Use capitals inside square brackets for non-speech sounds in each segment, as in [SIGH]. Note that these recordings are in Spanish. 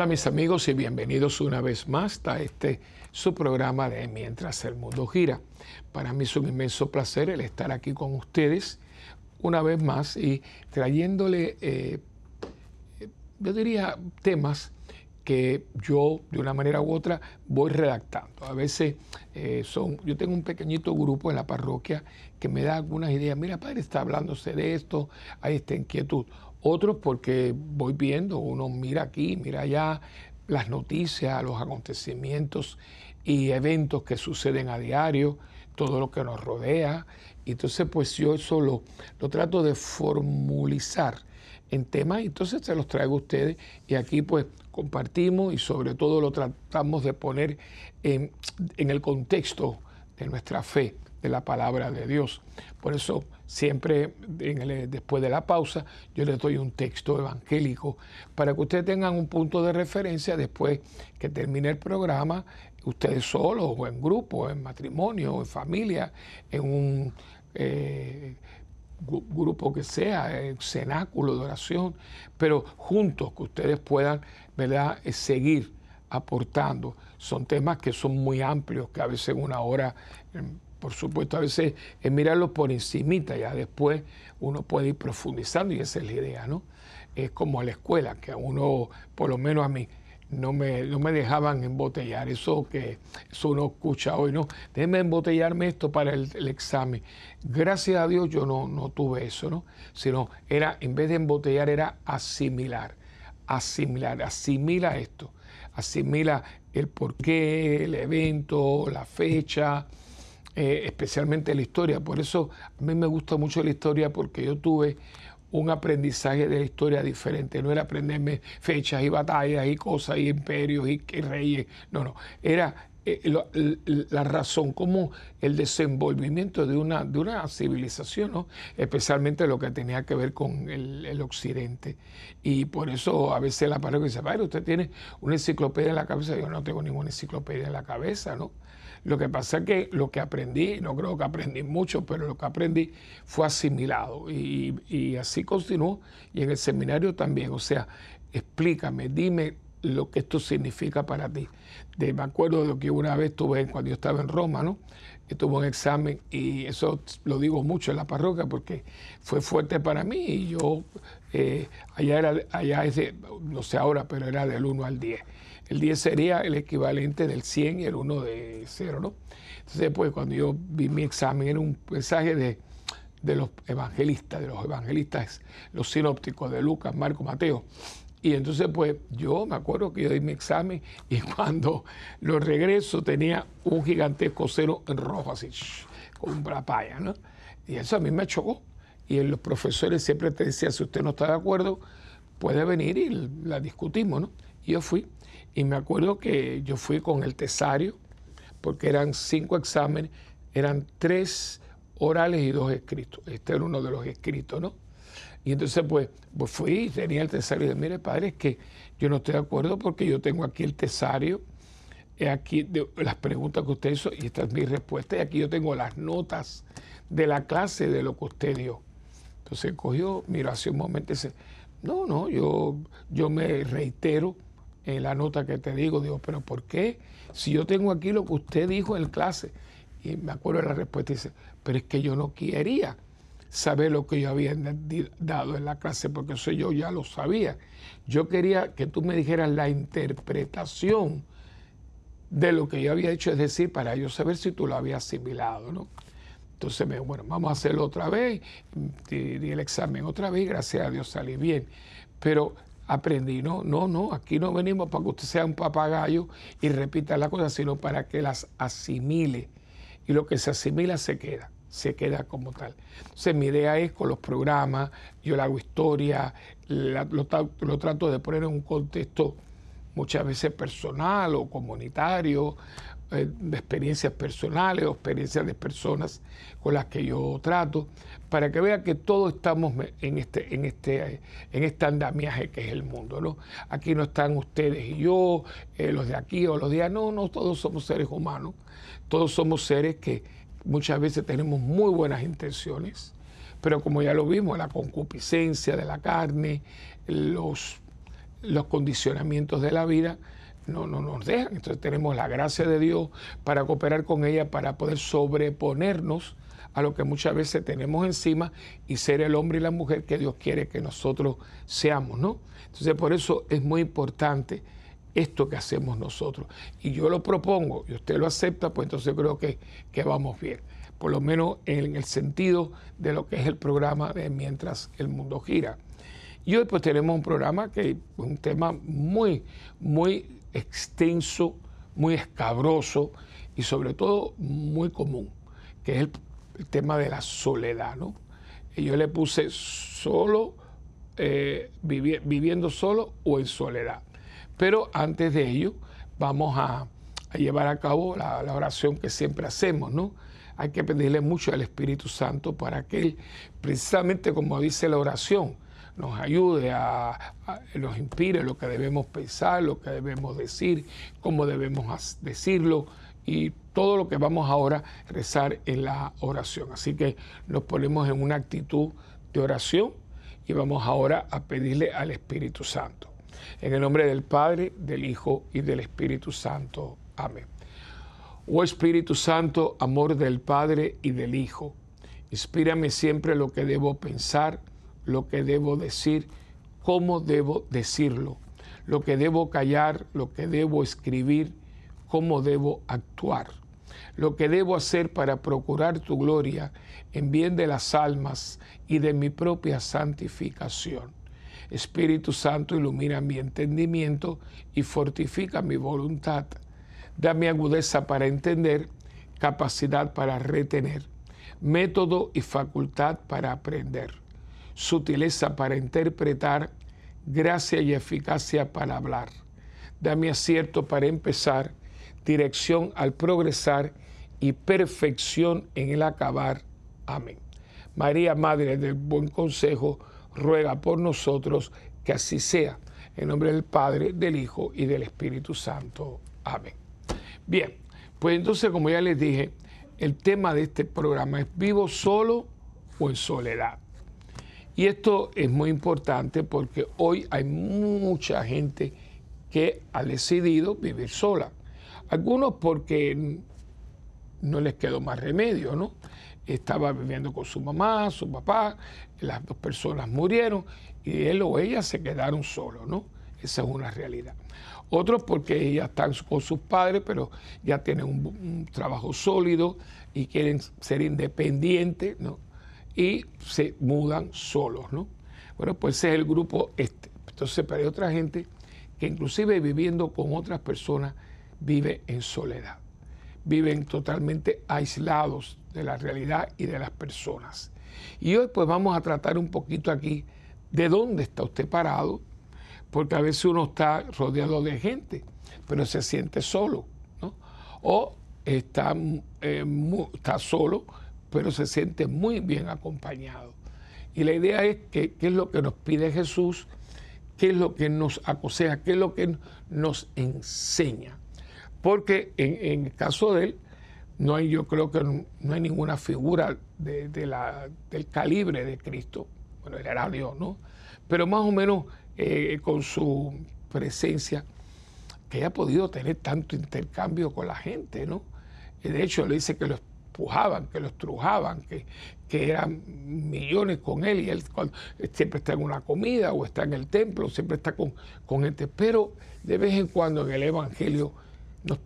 Hola mis amigos y bienvenidos una vez más a este su programa de Mientras el mundo gira. Para mí es un inmenso placer el estar aquí con ustedes una vez más y trayéndole, eh, yo diría, temas que yo de una manera u otra voy redactando. A veces eh, son, yo tengo un pequeñito grupo en la parroquia que me da algunas ideas, mira padre, está hablándose de esto, hay esta inquietud. Otros porque voy viendo, uno mira aquí, mira allá, las noticias, los acontecimientos y eventos que suceden a diario, todo lo que nos rodea. Entonces pues yo eso lo, trato de formulizar en temas y entonces se los traigo a ustedes y aquí pues compartimos y sobre todo lo tratamos de poner en el contexto de nuestra fe, de la palabra de Dios. Por eso siempre después de la pausa yo les doy un texto evangélico para que ustedes tengan un punto de referencia después que termine el programa, ustedes solos o en grupo, en matrimonio, en familia, en un eh, grupo que sea, en cenáculo de oración, pero juntos que ustedes puedan ¿verdad? Eh, seguir aportando. Son temas que son muy amplios, que a veces una hora em, por supuesto, a veces es mirarlo por encimita, ya después uno puede ir profundizando y esa es la idea, ¿no? Es como a la escuela, que a uno, por lo menos a mí, no me, no me dejaban embotellar, eso que eso uno escucha hoy, ¿no? Déjenme embotellarme esto para el, examen. Gracias a Dios yo no, no tuve eso, ¿no? Sino era, en vez de embotellar, era asimilar, asimilar, asimila esto, asimila el porqué, el evento, la fecha, eh, especialmente la historia. Por eso a mí me gusta mucho la historia porque yo tuve un aprendizaje de la historia diferente. No era aprenderme fechas y batallas y cosas y imperios y, reyes. No, no. Era eh, la razón, como el desenvolvimiento de una, de una civilización, ¿no? especialmente lo que tenía que ver con el, occidente. Y por eso a veces la pareja dice, padre, usted tiene una enciclopedia en la cabeza. Yo no tengo ninguna enciclopedia en la cabeza, ¿no? Lo que pasa es que lo que aprendí, no creo que aprendí mucho, pero lo que aprendí fue asimilado y, así continuó. Y en el seminario también, o sea, explícame, dime lo que esto significa para ti. Me acuerdo de lo que una vez tuve cuando yo estaba en Roma, ¿no? tuve un examen y eso lo digo mucho en la parroquia porque fue fuerte para mí y yo eh, allá era allá es no sé ahora pero era del 1 al 10 el 10 sería el equivalente del 100 y el 1 de 0, ¿no? Entonces, pues cuando yo vi mi examen, era un mensaje de, los evangelistas, de los evangelistas, los sinópticos de Lucas, Marco, Mateo. Y entonces, pues yo me acuerdo que yo di mi examen y [LAUGHS] cuando lo regreso tenía un gigantesco cero en rojo, así, con una paya, ¿no? Y eso a mí me chocó. Y los profesores siempre te decían, si usted no está de acuerdo, puede venir y la discutimos, ¿no? Yo fui. Y me acuerdo que yo fui con el tesario, porque eran cinco exámenes, eran tres orales y dos escritos. Este era uno de los escritos, ¿no? Y entonces, pues, pues fui y tenía el tesario y dije, mire, padre, es que yo no estoy de acuerdo porque yo tengo aquí el tesario, aquí las preguntas que usted hizo y esta es mi respuesta, y aquí yo tengo las notas de la clase de lo que usted dio. Entonces cogió, miró hace un momento y dice, no, no, yo, yo me reitero en la nota que te digo, digo, pero ¿por qué? Si yo tengo aquí lo que usted dijo en clase. Y me acuerdo de la respuesta, dice, pero es que yo no quería saber lo que yo había dado en la clase, porque eso yo ya lo sabía. Yo quería que tú me dijeras la interpretación de lo que yo había hecho, es decir, para yo saber si tú lo habías asimilado, ¿no? Entonces, me, bueno, vamos a hacerlo otra vez, di el examen otra vez, gracias a Dios salí bien. Pero aprendí, no, no, no, aquí no venimos para que usted sea un papagayo y repita las cosas, sino para que las asimile. Y lo que se asimila se queda, se queda como tal. Entonces mi idea es con los programas, yo hago historia, lo, lo trato de poner en un contexto muchas veces personal o comunitario, eh, de experiencias personales o experiencias de personas con las que yo trato, para que vea que todos estamos en este, en este, en este andamiaje que es el mundo. ¿no? Aquí no están ustedes y yo, eh, los de aquí o los de allá, no, no, todos somos seres humanos, todos somos seres que muchas veces tenemos muy buenas intenciones, pero como ya lo vimos, la concupiscencia de la carne, los los condicionamientos de la vida no, no nos dejan. Entonces tenemos la gracia de Dios para cooperar con ella, para poder sobreponernos a lo que muchas veces tenemos encima y ser el hombre y la mujer que Dios quiere que nosotros seamos, ¿no? Entonces por eso es muy importante esto que hacemos nosotros. Y yo lo propongo y usted lo acepta, pues entonces creo que, que vamos bien. Por lo menos en el sentido de lo que es el programa de Mientras el Mundo Gira. Y hoy pues tenemos un programa que es un tema muy, muy extenso, muy escabroso y sobre todo muy común, que es el, tema de la soledad. ¿no? Y yo le puse solo, eh, viviendo solo o en soledad. Pero antes de ello, vamos a, llevar a cabo la, oración que siempre hacemos, ¿no? Hay que pedirle mucho al Espíritu Santo para que Él, precisamente como dice la oración, nos ayude, a, nos inspire lo que debemos pensar, lo que debemos decir, cómo debemos decirlo y todo lo que vamos ahora a rezar en la oración. Así que nos ponemos en una actitud de oración y vamos ahora a pedirle al Espíritu Santo. En el nombre del Padre, del Hijo y del Espíritu Santo. Amén. Oh Espíritu Santo, amor del Padre y del Hijo, inspírame siempre lo que debo pensar lo que debo decir, cómo debo decirlo, lo que debo callar, lo que debo escribir, cómo debo actuar, lo que debo hacer para procurar tu gloria en bien de las almas y de mi propia santificación. Espíritu Santo, ilumina mi entendimiento y fortifica mi voluntad. Dame agudeza para entender, capacidad para retener, método y facultad para aprender sutileza para interpretar, gracia y eficacia para hablar. Dame acierto para empezar, dirección al progresar y perfección en el acabar. Amén. María, Madre del Buen Consejo, ruega por nosotros que así sea. En nombre del Padre, del Hijo y del Espíritu Santo. Amén. Bien, pues entonces, como ya les dije, el tema de este programa es vivo solo o en soledad. Y esto es muy importante porque hoy hay mucha gente que ha decidido vivir sola. Algunos porque no les quedó más remedio, ¿no? Estaba viviendo con su mamá, su papá, las dos personas murieron y él o ella se quedaron solos, ¿no? Esa es una realidad. Otros porque ya están con sus padres, pero ya tienen un, un trabajo sólido y quieren ser independientes, ¿no? y se mudan solos, ¿no? Bueno, pues ese es el grupo este. Entonces, pero hay otra gente que inclusive viviendo con otras personas vive en soledad. Viven totalmente aislados de la realidad y de las personas. Y hoy pues vamos a tratar un poquito aquí de dónde está usted parado, porque a veces uno está rodeado de gente, pero se siente solo, ¿no? O está, eh, está solo, pero se siente muy bien acompañado. Y la idea es que qué es lo que nos pide Jesús, qué es lo que nos aconseja, qué es lo que nos enseña. Porque en, el caso de él, no hay, yo creo que no, hay ninguna figura del calibre de Cristo. Bueno, él era Dios, ¿no? Pero más o menos eh, con su presencia, que haya podido tener tanto intercambio con la gente, ¿no? De hecho, le dice que los que lo estrujaban, que, que eran millones con él y él siempre está en una comida o está en el templo, siempre está con, con gente. Pero de vez en cuando en el Evangelio nos,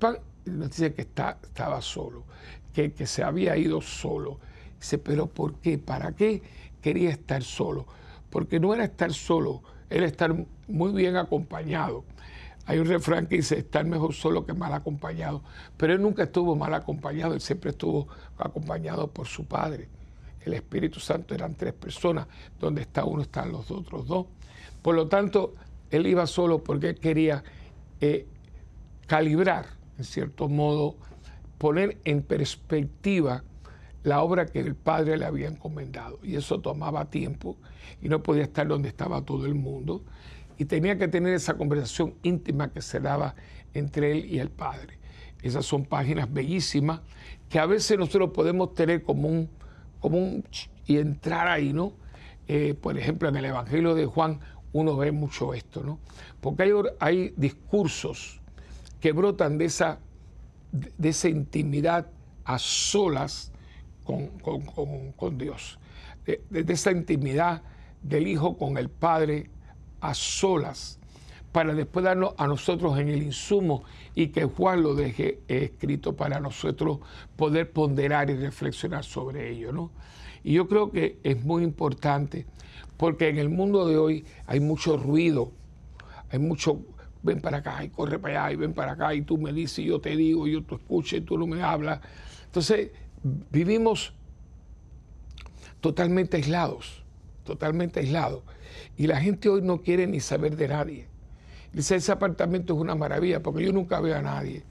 dice que está, estaba solo, que, que se había ido solo. Dice, pero ¿por qué? ¿Para qué quería estar solo? Porque no era estar solo, era estar muy bien acompañado. Hay un refrán que dice, estar mejor solo que mal acompañado. Pero él nunca estuvo mal acompañado, él siempre estuvo acompañado por su Padre. El Espíritu Santo eran tres personas, donde está uno están los otros dos. Por lo tanto, él iba solo porque él quería eh, calibrar, en cierto modo, poner en perspectiva la obra que el Padre le había encomendado. Y eso tomaba tiempo y no podía estar donde estaba todo el mundo y tenía que tener esa conversación íntima que se daba entre él y el Padre. Esas son páginas bellísimas que a veces nosotros podemos tener como un, como un y entrar ahí, ¿no? Eh, por ejemplo, en el Evangelio de Juan, uno ve mucho esto, ¿no? Porque hay, hay discursos que brotan de esa, de esa intimidad a solas con, Dios, de, de, esa intimidad del Hijo con el Padre a solas, para después darnos a nosotros en el insumo y que Juan lo deje escrito para nosotros poder ponderar y reflexionar sobre ello, ¿no? Y yo creo que es muy importante porque en el mundo de hoy hay mucho ruido, hay mucho ven para acá y corre para allá y ven para acá y tú me dices y yo te digo, yo te escucho y tú no me hablas. Entonces vivimos totalmente aislados, totalmente aislados. Y la gente hoy no quiere ni saber de nadie. Dice, ese apartamento es una maravilla porque yo nunca veo a nadie.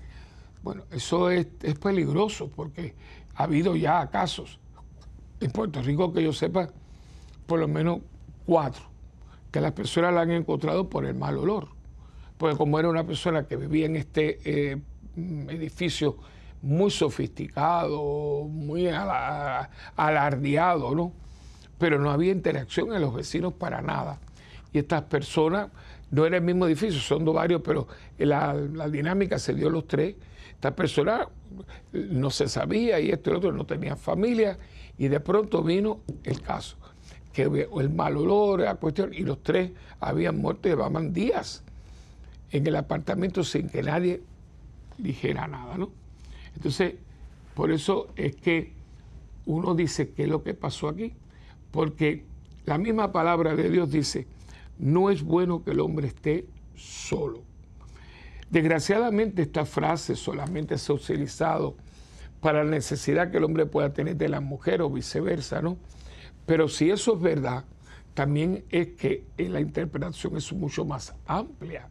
Bueno, eso es, es peligroso porque ha habido ya casos en Puerto Rico que yo sepa, por lo menos cuatro, que las personas la han encontrado por el mal olor. Porque como era una persona que vivía en este eh, edificio muy sofisticado, muy alardeado, ¿no? Pero no había interacción en los vecinos para nada. Y estas personas, no era el mismo edificio, son dos varios, pero la, la dinámica se dio los tres. Estas personas no se sabía y esto y lo otro, no tenían familia y de pronto vino el caso, que el mal olor, la cuestión, y los tres habían muerto, llevaban días en el apartamento sin que nadie dijera nada, ¿no? Entonces, por eso es que uno dice, ¿qué es lo que pasó aquí? Porque la misma palabra de Dios dice, no es bueno que el hombre esté solo. Desgraciadamente esta frase solamente se ha utilizado para la necesidad que el hombre pueda tener de la mujer o viceversa, ¿no? Pero si eso es verdad, también es que la interpretación es mucho más amplia,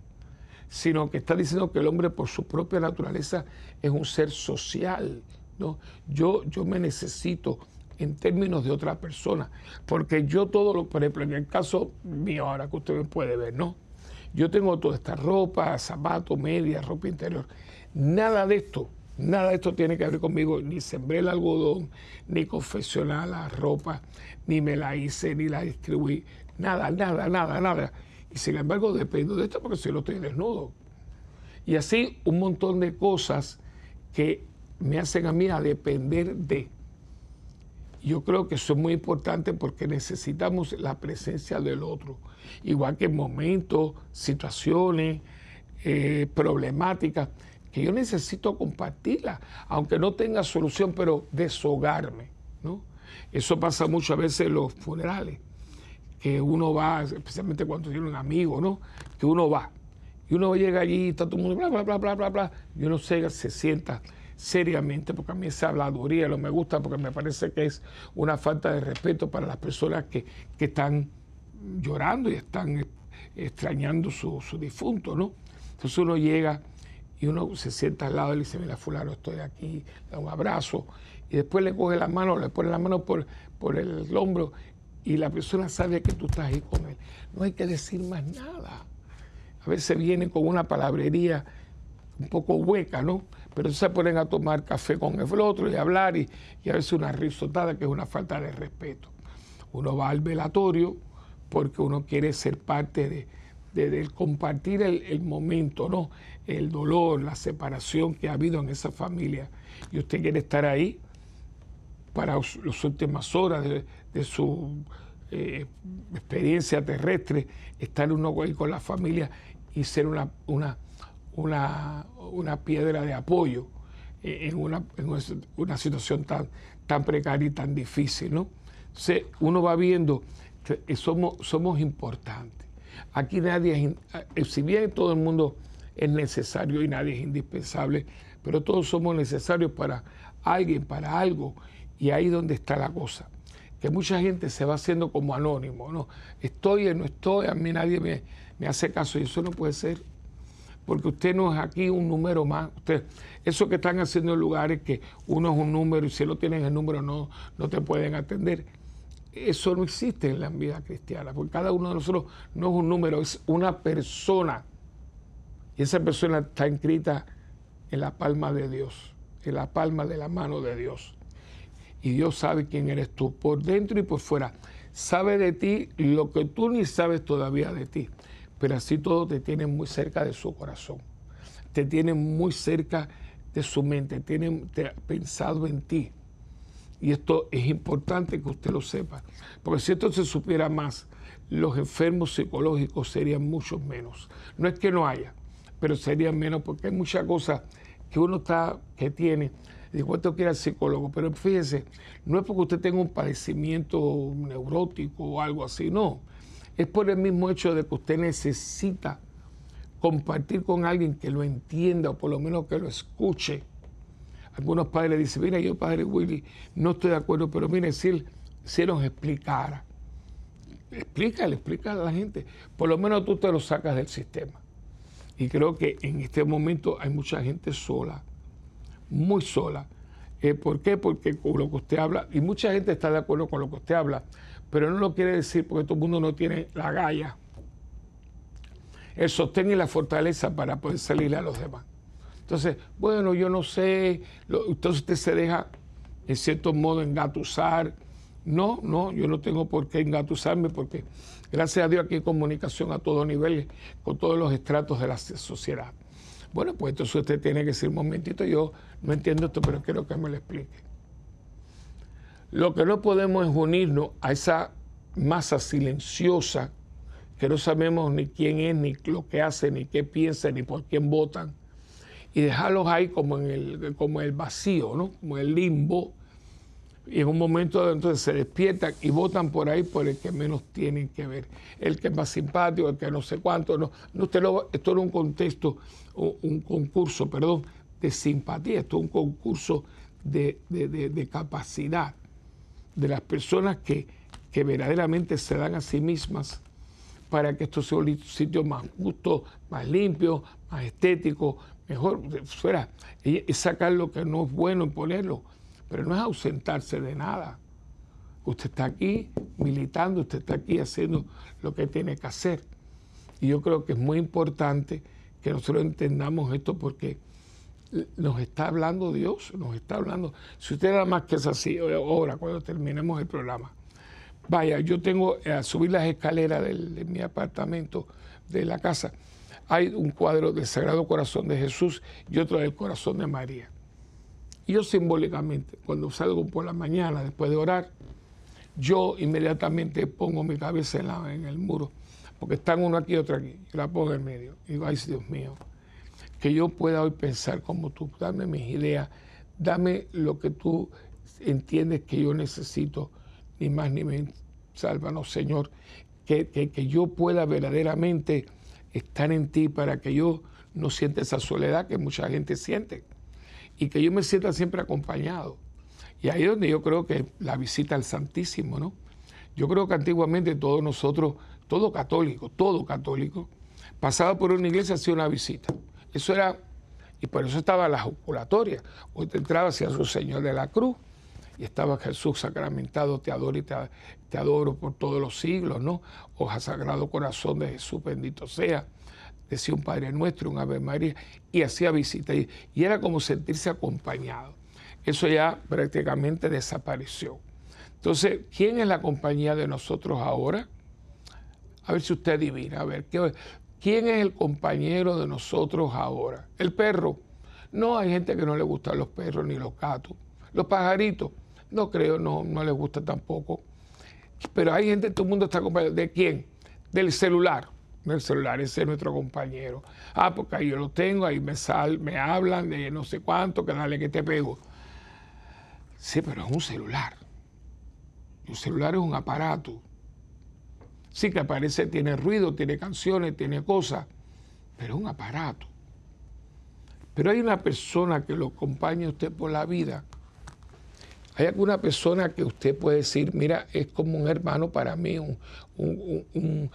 sino que está diciendo que el hombre por su propia naturaleza es un ser social, ¿no? Yo, yo me necesito en términos de otra persona, porque yo todo lo, por ejemplo, en el caso mío ahora que usted puede ver, ¿no? Yo tengo toda esta ropa, zapatos, medias, ropa interior, nada de esto Nada de esto tiene que ver conmigo, ni sembré el algodón, ni confeccioné la ropa, ni me la hice, ni la distribuí. Nada, nada, nada, nada. Y sin embargo dependo de esto porque si lo estoy desnudo. Y así un montón de cosas que me hacen a mí depender de. Yo creo que eso es muy importante porque necesitamos la presencia del otro. Igual que en momentos, situaciones, eh, problemáticas que yo necesito compartirla, aunque no tenga solución, pero deshogarme. ¿no? Eso pasa muchas veces en los funerales, que uno va, especialmente cuando tiene un amigo, ¿no? que uno va. Y uno llega allí, está todo el mundo, bla, bla, bla, bla, bla, bla, y uno se, se sienta seriamente, porque a mí esa habladuría no me gusta, porque me parece que es una falta de respeto para las personas que, que están llorando y están extrañando su, su difunto, ¿no? Entonces uno llega y uno se sienta al lado y le dice, mira, fulano, estoy aquí, da un abrazo, y después le coge la mano, le pone la mano por, por el hombro, y la persona sabe que tú estás ahí con él. No hay que decir más nada. A veces vienen con una palabrería un poco hueca, ¿no? Pero se ponen a tomar café con el otro y hablar, y, a veces una risotada que es una falta de respeto. Uno va al velatorio porque uno quiere ser parte de, de, compartir el, momento, ¿no? El dolor, la separación que ha habido en esa familia. Y usted quiere estar ahí para las últimas horas de, su eh, experiencia terrestre, estar uno ahí con la familia y ser una, una, una, una piedra de apoyo en una, en una situación tan, tan precaria y tan difícil, ¿no? Entonces, uno va viendo somos, somos importantes. Aquí nadie es, eh, si bien todo el mundo es necesario y nadie es indispensable, pero todos somos necesarios para alguien, para algo, y ahí donde está la cosa. Que mucha gente se va haciendo como anónimo, ¿no? Estoy o no estoy, a mí nadie me, me hace caso, y eso no puede ser porque usted no es aquí un número más. Usted, eso que están haciendo en lugares que uno es un número y si no tienen el número no, no te pueden atender eso no existe en la vida cristiana, porque cada uno de nosotros no es un número, es una persona. Y esa persona está inscrita en la palma de Dios, en la palma de la mano de Dios. Y Dios sabe quién eres tú, por dentro y por fuera. sabe de ti lo que tú ni sabes todavía de ti, pero así todo te tiene muy cerca de su corazón, te tiene muy cerca de su mente, tiene pensado en ti. Y esto es importante que usted lo sepa, porque si esto se supiera más, los enfermos psicológicos serían muchos menos. No es que no haya, pero serían menos porque hay muchas cosas que uno está, que tiene. Digo, esto quiere el psicólogo, pero fíjese, no es porque usted tenga un padecimiento neurótico o algo así, no. Es por el mismo hecho de que usted necesita compartir con alguien que lo entienda o por lo menos que lo escuche. Algunos padres dicen, mira, yo padre Willy, no estoy de acuerdo, pero mire, si él, si él nos explicara, explícale, explícale a la gente, por lo menos tú te lo sacas del sistema. Y creo que en este momento hay mucha gente sola, muy sola. Eh, ¿Por qué? Porque con lo que usted habla, y mucha gente está de acuerdo con lo que usted habla, pero no lo quiere decir porque todo el mundo no tiene la galla, el sostén y la fortaleza para poder salirle a los demás. Entonces, bueno, yo no sé, entonces usted se deja en cierto modo engatusar. No, no, yo no tengo por qué engatusarme porque gracias a Dios aquí hay comunicación a todos niveles, con todos los estratos de la sociedad. Bueno, pues entonces usted tiene que decir un momentito, yo no entiendo esto, pero quiero que me lo explique. Lo que no podemos es unirnos a esa masa silenciosa que no sabemos ni quién es, ni lo que hace, ni qué piensa, ni por quién votan, y dejarlos ahí como en el, como el vacío, ¿no? como el limbo, y en un momento entonces se despiertan y votan por ahí por el que menos tienen que ver, el que es más simpático, el que no sé cuánto, no, no usted lo, esto es un contexto, un concurso, perdón, de simpatía, esto es un concurso de, capacidad de las personas que, que verdaderamente se dan a sí mismas para que esto sea un sitio más justo, más limpio, más estético, mejor, fuera, es sacar lo que no es bueno y ponerlo pero no es ausentarse de nada. Usted está aquí militando, usted está aquí haciendo lo que tiene que hacer. Y yo creo que es muy importante que nosotros entendamos esto porque nos está hablando Dios, nos está hablando. Si usted nada más que es así, ahora cuando terminemos el programa, vaya, yo tengo eh, a subir las escaleras de mi apartamento, de la casa, hay un cuadro del Sagrado Corazón de Jesús y otro del Corazón de María. Y yo simbólicamente, cuando salgo por la mañana después de orar, yo inmediatamente pongo mi cabeza en, la, el muro, porque están uno aquí y otro aquí, y la pongo en medio. Y digo, ay Dios mío, que yo pueda hoy pensar como tú, dame mis ideas, dame lo que tú entiendes que yo necesito, ni más ni menos, sálvanos Señor, que, que, que yo pueda verdaderamente estar en ti para que yo no sienta esa soledad que mucha gente siente y que yo me sienta siempre acompañado. Y ahí es donde yo creo que la visita al Santísimo, ¿no? Yo creo que antiguamente todos nosotros, todo católico, todo católico, pasaba por una iglesia hacía una visita. Eso era, y por eso estaba la juculatoria. Hoy te entraba hacia su Señor de la Cruz y estaba Jesús sacramentado, te adoro y te, adoro por todos los siglos, ¿no? O Sagrado Corazón de Jesús, bendito sea decía un Padre Nuestro, un Ave María, y hacía visita. Y, era como sentirse acompañado. Eso ya prácticamente desapareció. Entonces, ¿quién es la compañía de nosotros ahora? A ver si usted adivina. A ver, ¿quién es el compañero de nosotros ahora? El perro. No hay gente que no le gustan los perros ni los gatos. Los pajaritos, no creo, no, no les gusta tampoco. Pero hay gente, todo el mundo está acompañado. ¿De quién? Del celular el celular, ese es nuestro compañero. Ah, porque ahí yo lo tengo, ahí me, sal, me hablan de no sé cuánto, que dale que te pego. Sí, pero es un celular. Un celular es un aparato. Sí que aparece, tiene ruido, tiene canciones, tiene cosas, pero es un aparato. Pero hay una persona que lo acompaña a usted por la vida. Hay alguna persona que usted puede decir, mira, es como un hermano para mí, un, un,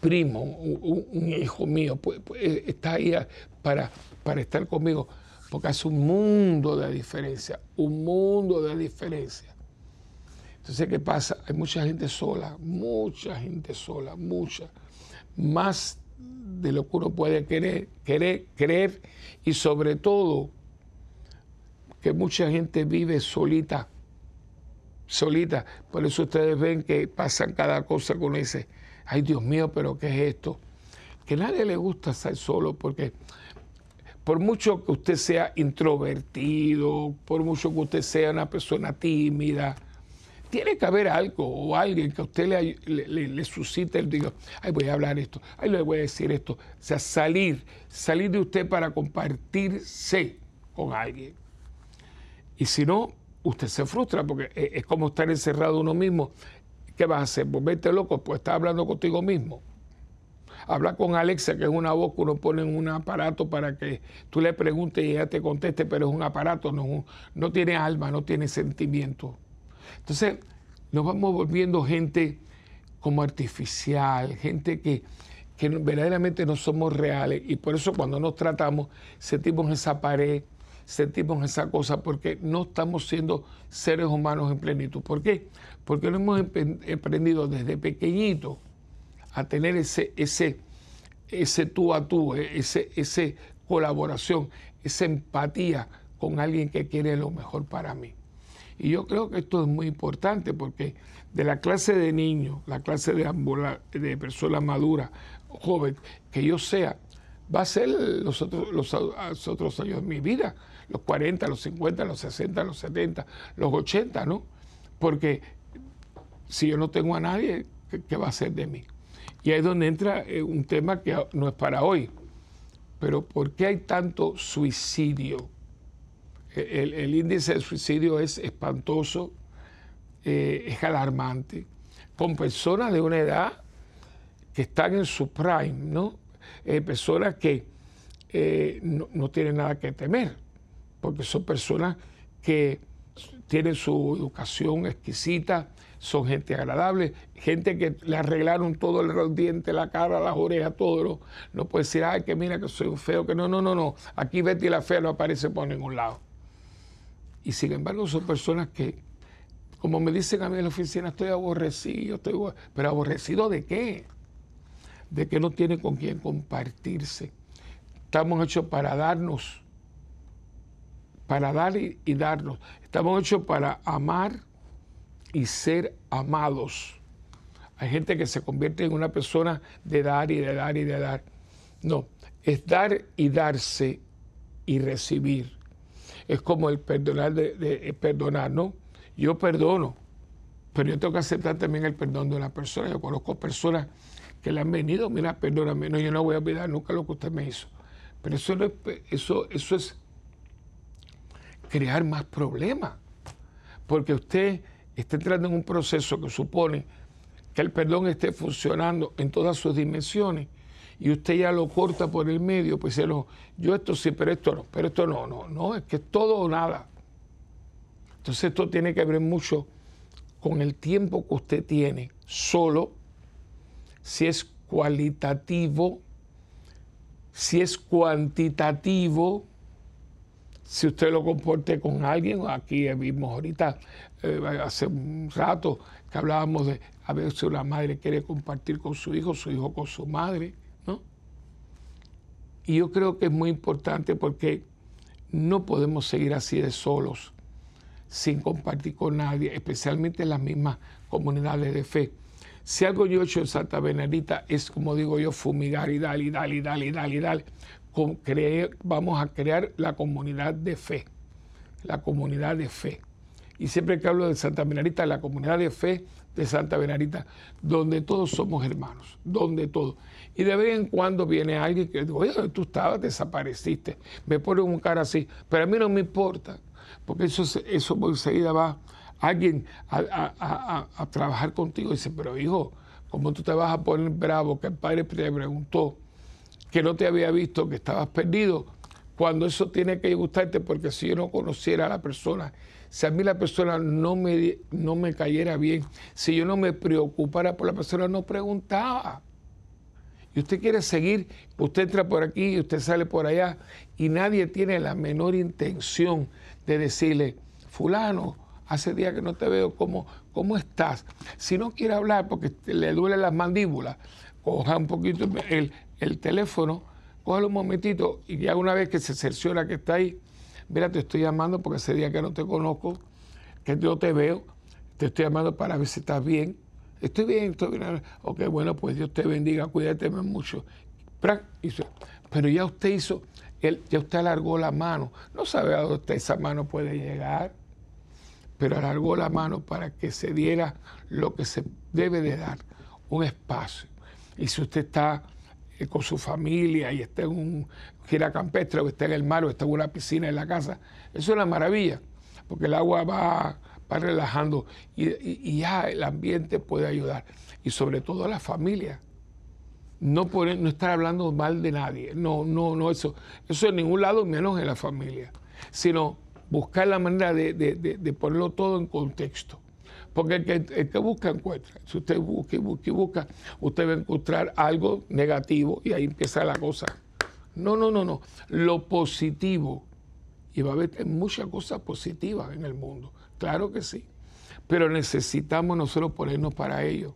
primo, un, hijo mío, pues, pues, está ahí para, para estar conmigo, porque hace un mundo de diferencia, un mundo de diferencia. Entonces, ¿qué pasa? Hay mucha gente sola, mucha gente sola, mucha, más de lo que uno puede querer, querer, creer y sobre todo que mucha gente vive solita. solita. Por eso ustedes ven que pasan cada cosa con ese, ay Dios mío, pero ¿qué es esto? Que a nadie le gusta estar solo porque por mucho que usted sea introvertido, por mucho que usted sea una persona tímida, tiene que haber algo o alguien que a usted le, suscite el digo, ay, voy a hablar esto, ay, le voy a decir esto. O sea, salir, salir de usted para compartirse con alguien. Y si no, usted se frustra porque es como estar encerrado uno mismo. ¿Qué vas a hacer? ¿Volverte loco? Pues está hablando contigo mismo. Habla con Alexa, que es una voz que uno pone en un aparato para que tú le preguntes y ella te conteste, pero es un aparato, no, no tiene alma, no tiene sentimiento. Entonces, nos vamos volviendo gente como artificial, gente que, que verdaderamente no somos reales y por eso cuando nos tratamos sentimos esa pared, sentimos esa cosa porque no estamos siendo seres humanos en plenitud. ¿Por qué? Porque no hemos aprendido desde pequeñito a tener ese, ese, ese tú a tú, ese, ese colaboración, esa empatía con alguien que quiere lo mejor para mí. Y yo creo que esto es muy importante porque de la clase de niño, la clase de, de persona madura, joven, que yo sea, va a ser los otros, los, otros años de mi vida, los 40, los 50, los 60, los 70, los 80, ¿no? Porque si yo no tengo a nadie, ¿qué, va a ser de mí? Y ahí es donde entra eh, un tema que no es para hoy. Pero ¿por qué hay tanto suicidio? El, índice de suicidio es espantoso, eh, es alarmante, con personas de una edad que están en su prime, ¿no? Eh, personas que eh, no, tienen nada que temer, porque son personas que tienen su educación exquisita, son gente agradable, gente que le arreglaron todo el diente, la cara, las orejas, todo. No, no puede decir, ay, que mira que soy un feo, que no, no, no, no. Aquí Betty la fea no aparece por ningún lado. Y sin embargo son personas que, como me dicen a mí en la oficina, estoy aborrecido, estoy pero aborrecido de qué? De que no tiene con quién compartirse. Estamos hechos para darnos, para dar y darnos. Estamos hechos para amar y ser amados. Hay gente que se convierte en una persona de dar y de dar y de dar. No, es dar y darse y recibir es como el perdonar de, perdonar, ¿no? Yo perdono, pero yo tengo que aceptar también el perdón de una persona. Yo conozco personas que le han venido, mira, perdóname, no, yo no voy a olvidar nunca lo que usted me hizo. Pero eso, es, eso, eso es crear más problemas, porque usted está entrando en un proceso que supone que el perdón esté funcionando en todas sus dimensiones y usted ya lo corta por el medio, pues no, yo esto sí, pero esto no, pero esto no, no, no, es que es todo o nada. Entonces esto tiene que ver mucho con el tiempo que usted tiene solo, si es cualitativo, si es cuantitativo, si usted lo comporte con alguien, aquí vimos ahorita, eh, hace un rato que hablábamos de a veces una madre quiere compartir con su hijo, su hijo con su madre, y yo creo que es muy importante porque no podemos seguir así de solos, sin compartir con nadie, especialmente en las mismas comunidades de fe. Si algo yo he hecho en Santa Benedita es, como digo yo, fumigar y dar y dar y dar y dar y dar. Con creer, vamos a crear la comunidad de fe, la comunidad de fe. Y siempre que hablo de Santa Benedita, la comunidad de fe de Santa Benedita, donde todos somos hermanos, donde todos. Y de vez en cuando viene alguien que dice, oye, tú estabas, desapareciste, me pone un cara así, pero a mí no me importa, porque eso, eso enseguida va alguien a, trabajar contigo y dice, pero hijo, ¿cómo tú te vas a poner bravo que el padre te preguntó que no te había visto, que estabas perdido? Cuando eso tiene que gustarte, porque si yo no conociera a la persona si a mí la persona no me, no me cayera bien, si yo no me preocupara por la persona, no preguntaba. Y usted quiere seguir, usted entra por aquí y usted sale por allá y nadie tiene la menor intención de decirle, fulano, hace días que no te veo, ¿cómo, cómo estás? Si no quiere hablar porque le duelen las mandíbulas, coja un poquito el, el teléfono, cógelo un momentito y ya una vez que se cerciora que está ahí, mira, te estoy llamando porque ese día que no te conozco, que yo te veo, te estoy llamando para ver si estás bien. Estoy bien, estoy bien. Ok, bueno, pues Dios te bendiga, cuídate mucho. Pero ya usted hizo, ya usted alargó la mano. No sabe a dónde esa mano puede llegar, pero alargó la mano para que se diera lo que se debe de dar, un espacio. Y si usted está eh, con su familia y está en un gira campestre o está en el mar o está en una piscina en la casa, eso es una maravilla, porque el agua va, va relajando y, ya el ambiente puede ayudar. Y sobre todo a la familia. No, no estar hablando mal de nadie, no, no, no, eso, eso en ningún lado, menos en la familia, sino buscar la manera de ponerlo todo en contexto. Porque el que, busca encuentra. Si usted busca y busca y busca, usted va a encontrar algo negativo y ahí empieza la cosa. No, no, no, no. Lo positivo. Y va a haber muchas cosas positivas en el mundo. Claro que sí. Pero necesitamos nosotros ponernos para ello.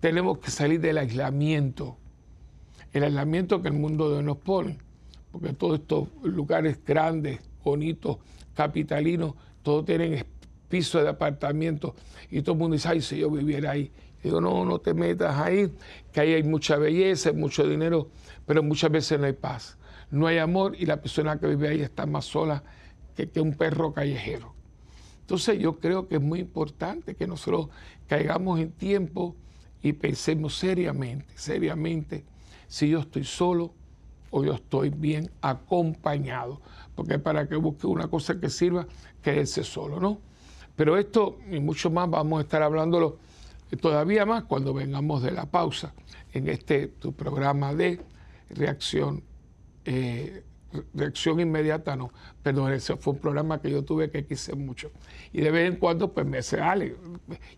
Tenemos que salir del aislamiento. El aislamiento que el mundo nos pone. Porque todos estos lugares grandes, bonitos, capitalinos, todos tienen piso de apartamento y todo el mundo dice, ay, si yo viviera ahí. digo, no, no te metas ahí, que ahí hay mucha belleza, mucho dinero, pero muchas veces no hay paz. No hay amor y la persona que vive ahí está más sola que un perro callejero. Entonces yo creo que es muy importante que nosotros caigamos en tiempo y pensemos seriamente, seriamente, si yo estoy solo o yo estoy bien acompañado. Porque para que busque una cosa que sirva, quedarse solo, ¿no? Pero esto y mucho más vamos a estar hablándolo todavía más cuando vengamos de la pausa en este tu programa de reacción. Eh, reacción inmediata, no, perdón, ese fue un programa que yo tuve que quise mucho. Y de vez en cuando pues me sale,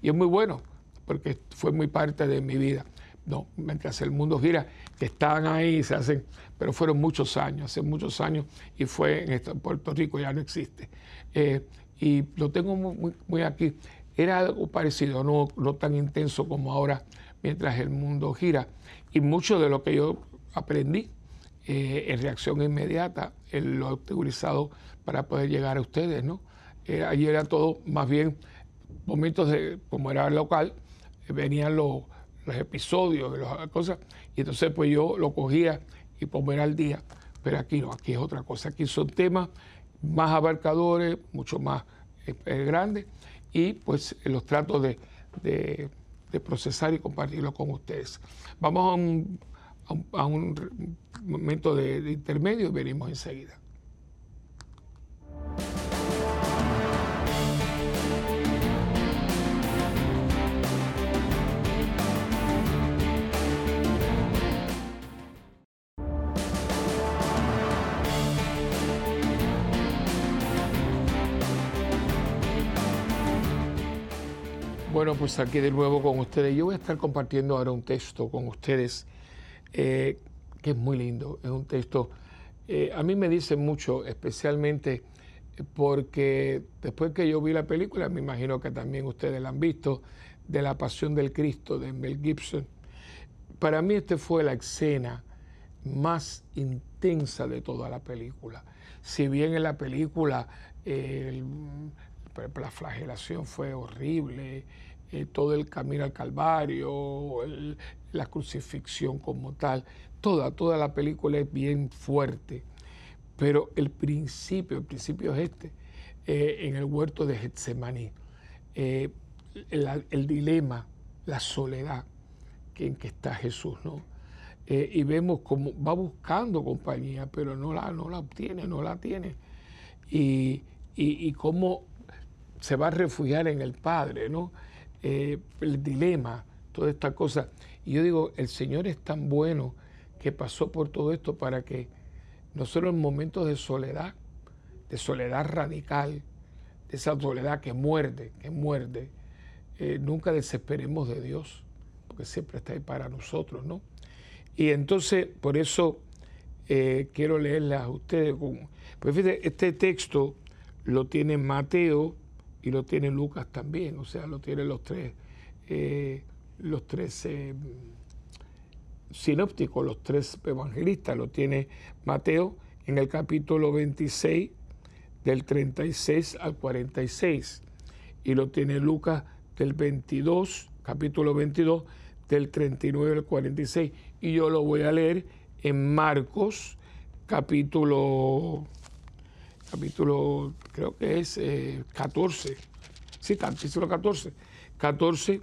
y es muy bueno, porque fue muy parte de mi vida. No, mientras el mundo gira, que están ahí, se hacen, pero fueron muchos años, hace muchos años, y fue en Puerto Rico, ya no existe. Eh, y lo tengo muy, aquí. Era algo parecido, no, no tan intenso como ahora mientras el mundo gira. Y mucho de lo que yo aprendí eh, en reacción inmediata lo he utilizado para poder llegar a ustedes, ¿no? Eh, allí era todo más bien momentos de, como era local, venían los, episodios, las cosas, y entonces pues yo lo cogía y ponía al día. Pero aquí no, aquí es otra cosa. Aquí son temas más abarcadores, mucho más eh, grandes, y pues los trato de, procesar y compartirlo con ustedes. Vamos a un, momento de intermedio venimos enseguida. Bueno, pues aquí de nuevo con ustedes. Yo voy a estar compartiendo ahora un texto con ustedes eh, que es muy lindo. Es un texto, eh, a mí me dice mucho, especialmente porque después que yo vi la película, me imagino que también ustedes la han visto, de la Pasión del Cristo de Mel Gibson. Para mí esta fue la escena más intensa de toda la película. Si bien en la película la flagelación fue horrible, eh, todo el camino al Calvario, la crucifixión como tal. Toda, toda la película es bien fuerte. Pero el principio, el principio es este, eh, en el huerto de Getsemaní. Eh, el, dilema, la soledad en que está Jesús, ¿no? y vemos cómo va buscando compañía, pero no la, no la obtiene, no la tiene. Y, y, y cómo se va a refugiar en el Padre, ¿no? Eh, el dilema, toda esta cosa. Y yo digo, el Señor es tan bueno que pasó por todo esto para que nosotros en momentos de soledad, de soledad radical, de esa soledad que muerde, que muerde, eh, nunca desesperemos de Dios, porque siempre está ahí para nosotros, ¿no? Y entonces, por eso eh, quiero leerlas a ustedes. pues fíjense, este texto lo tiene Mateo y lo tiene Lucas también, o sea, lo tienen los tres, eh, los tres eh, sinópticos, los tres evangelistas, lo tiene Mateo en el capítulo 26 del 36 al 46 y lo tiene Lucas del 22, capítulo 22, del 39 al 46. Y yo lo voy a leer en Marcos, capítulo, capítulo creo que es 14. Eh, sí, capítulo 14. 14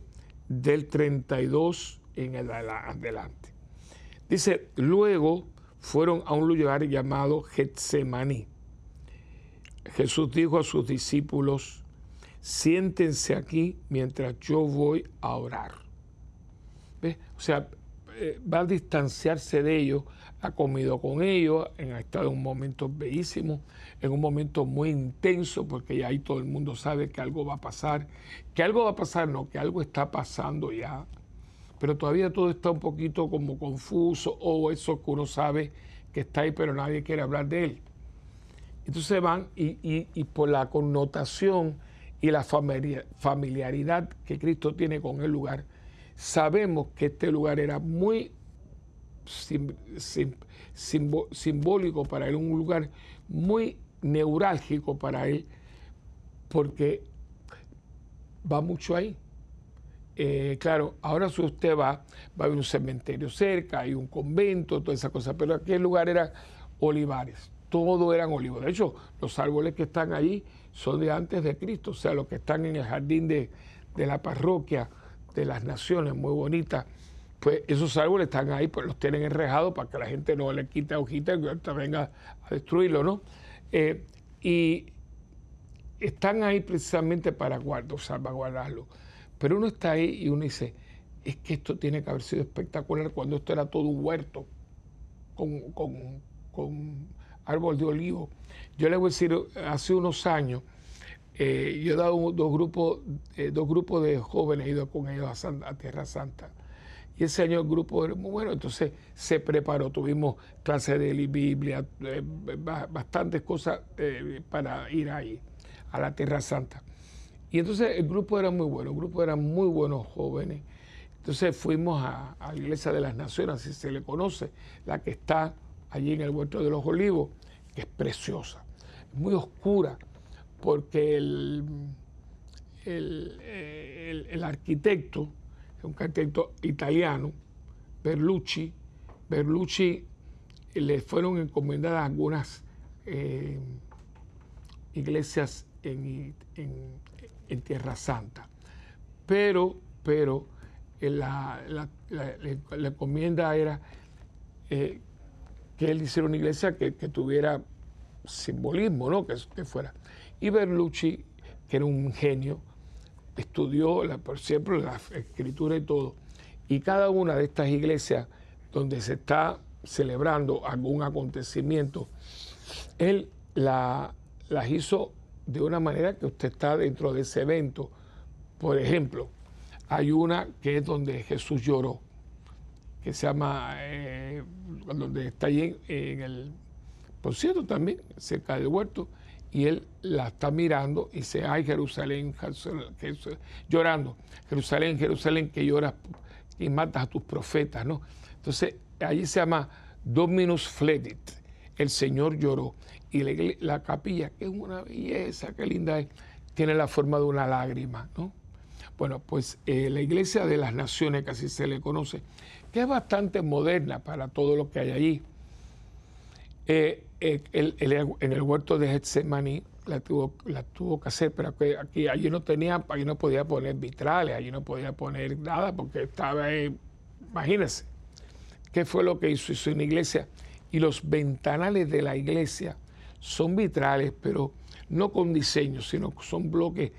del 32 en el adelante. Dice, luego fueron a un lugar llamado Getsemaní. Jesús dijo a sus discípulos, siéntense aquí mientras yo voy a orar. O sea, eh, va a distanciarse de ellos, ha comido con ellos, ha estado en un momento bellísimo, en un momento muy intenso, porque ya ahí todo el mundo sabe que algo va a pasar, que algo va a pasar, no, que algo está pasando ya, pero todavía todo está un poquito como confuso, o eso que uno sabe que está ahí, pero nadie quiere hablar de él. Entonces van y por la connotación y la familiaridad que Cristo tiene con el lugar, sabemos que este lugar era muy simbólico para él, un lugar muy neurálgico para él, porque va mucho ahí. Eh, claro, ahora si usted va, va a haber un cementerio cerca, hay un convento, toda esa cosa, pero aquel lugar era olivares, todo eran olivos. De hecho, los árboles que están allí son de antes de Cristo, o sea, los que están en el jardín de, la parroquia de las naciones, muy bonitas, pues esos árboles están ahí, pues los tienen enrejados para que la gente no le quite hojitas y ahorita venga a destruirlo, ¿no? Eh, y están ahí precisamente para guardar, salvaguardarlo. Pero uno está ahí y uno dice, es que esto tiene que haber sido espectacular cuando esto era todo un huerto con, con, con árbol de olivo. Yo le voy a decir, hace unos años, eh, yo he dado dos grupos, eh, dos grupos de jóvenes, he ido con ellos a, Tierra Santa. Y ese año el grupo era muy bueno, entonces se preparó, tuvimos clases de Biblia, eh, bastantes cosas para ir ahí, a la Tierra Santa. Y entonces el grupo era muy bueno, el grupo eran muy buenos jóvenes. Entonces fuimos a, la Iglesia de las Naciones, así se le conoce, la que está allí en el Huerto de los Olivos, que es preciosa, muy oscura, porque el, el, arquitecto, un arquitecto italiano, Berlucci, Berlucci le fueron encomendadas algunas eh, iglesias en, Tierra Santa. Pero, pero eh, la, la, encomienda era eh, que él hiciera una iglesia que, tuviera simbolismo, ¿no? Que, que, fuera. Y Berlucci, que era un genio, estudió por siempre la escritura y todo. Y cada una de estas iglesias donde se está celebrando algún acontecimiento, él la, las hizo de una manera que usted está dentro de ese evento. Por ejemplo, hay una que es donde Jesús lloró que se llama, eh, donde está allí en, el, por cierto, también, cerca del huerto, y él la está mirando y dice, ay Jerusalén, llorando, Jerusalén, Jerusalén, que lloras y matas a tus profetas, ¿no? Entonces, allí se llama Dominus Fledit, el Señor lloró. Y la, capilla, que es una belleza, qué linda es, tiene la forma de una lágrima, ¿no? Bueno, pues eh, la iglesia de las naciones, que así se le conoce, que es bastante moderna para todo lo que hay allí. Eh, eh, en el huerto de Getsemaní la tuvo, la tuvo que hacer, pero aquí, allí no tenía, allí no podía poner vitrales, allí no podía poner nada porque estaba ahí, imagínense, ¿qué fue lo que hizo? Hizo una iglesia y los ventanales de la iglesia son vitrales, pero no con diseño, sino que son bloques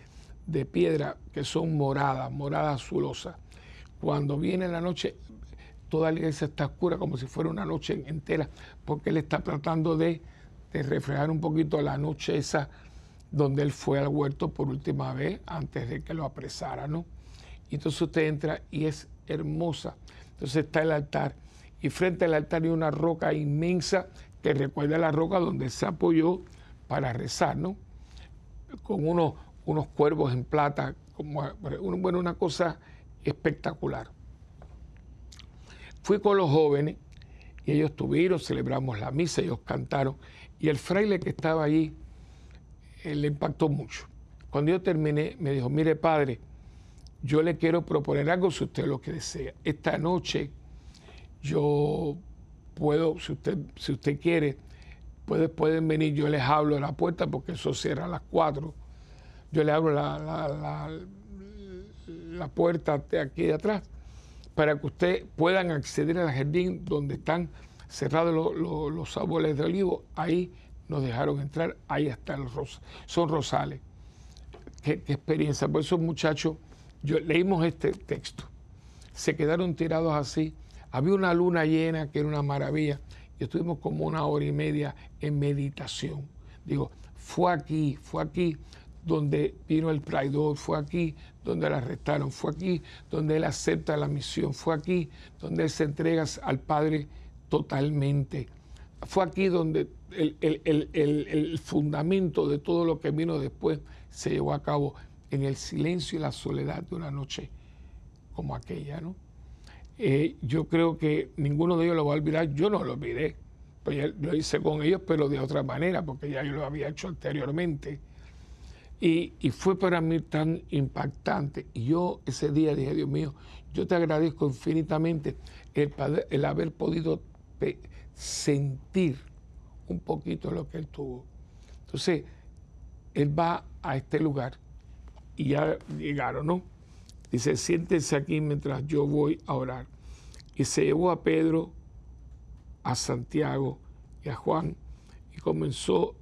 de piedra que son moradas, moradas azulosas. Cuando viene la noche, toda la iglesia está oscura como si fuera una noche entera, porque él está tratando de, reflejar un poquito la noche esa donde él fue al huerto por última vez antes de que lo apresara, ¿no? Y entonces usted entra y es hermosa. Entonces está el altar y frente al altar hay una roca inmensa que recuerda la roca donde se apoyó para rezar, ¿no? Con unos, unos cuervos en plata, como bueno, una cosa espectacular. Fui con los jóvenes y ellos tuvieron, celebramos la misa, ellos cantaron y el fraile que estaba allí eh, le impactó mucho. Cuando yo terminé, me dijo, mire padre, yo le quiero proponer algo si usted lo que desea. Esta noche yo puedo, si usted, si usted quiere, pueden venir, yo les hablo de la puerta porque eso cierra a las 4. Yo le abro la, la, la, puerta de aquí de atrás para que ustedes puedan acceder al jardín donde están cerrados los, árboles de olivo. Ahí nos dejaron entrar, ahí están los son rosales. Qué, qué experiencia. Por eso, muchachos, yo, leímos este texto. Se quedaron tirados así. Había una luna llena que era una maravilla y estuvimos como una hora y media en meditación. Digo, fue aquí, fue aquí donde vino el traidor, fue aquí donde la arrestaron, fue aquí donde él acepta la misión, fue aquí donde él se entrega al Padre totalmente. Fue aquí donde el, fundamento de todo lo que vino después se llevó a cabo en el silencio y la soledad de una noche como aquella, ¿no? Eh, yo creo que ninguno de ellos lo va a olvidar, yo no lo olvidé, pues lo hice con ellos, pero de otra manera, porque ya yo lo había hecho anteriormente. Y, fue para mí tan impactante. Y yo ese día dije, Dios mío, yo te agradezco infinitamente el, el haber podido sentir un poquito lo que él tuvo. Entonces, él va a este lugar y ya llegaron, ¿no? Dice, siéntense aquí mientras yo voy a orar. Y se llevó a Pedro, a Santiago y a Juan y comenzó